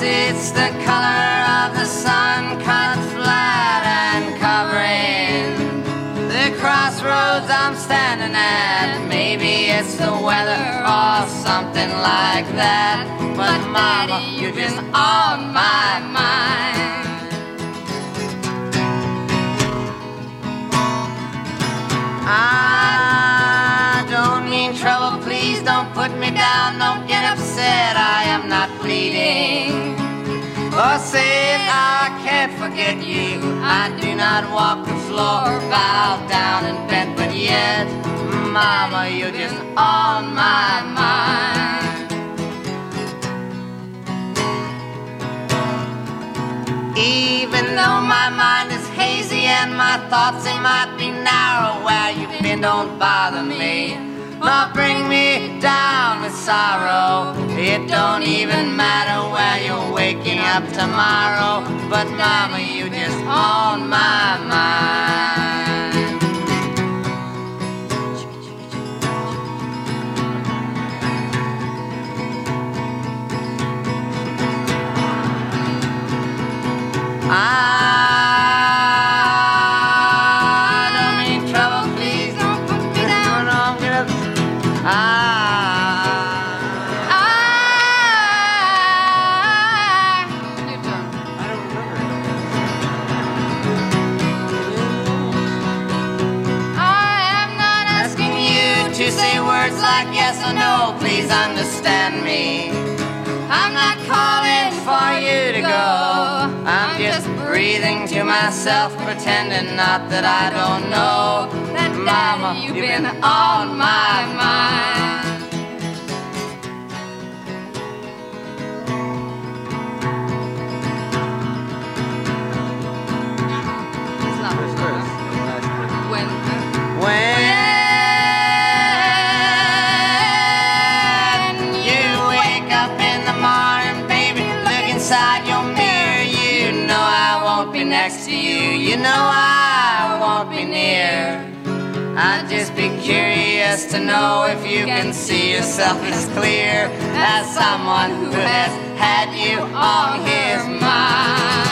It's the color of the sun cut flat and covering the crossroads I'm standing at. Maybe it's the weather or something like that. But mama, you're just on my mind. Trouble, please don't put me down, don't get upset, I am not pleading. Or oh, say I can't forget you, I do not walk the floor, bow down and bend, but yet, mama, you're just on my mind. Even though my mind is hazy and my thoughts might be narrow, where you've been don't bother me. Or bring me down with sorrow. It don't even matter where you're waking up tomorrow. But mama, you just on my mind. I myself, pretending not that I don't know that Mama, you've been on my mind. When when you wake up in the morning, baby, look inside your mirror. You know I won't be next to you. You know I won't be near. I'd just be curious to know if you can see yourself as clear as someone who has had you on his mind.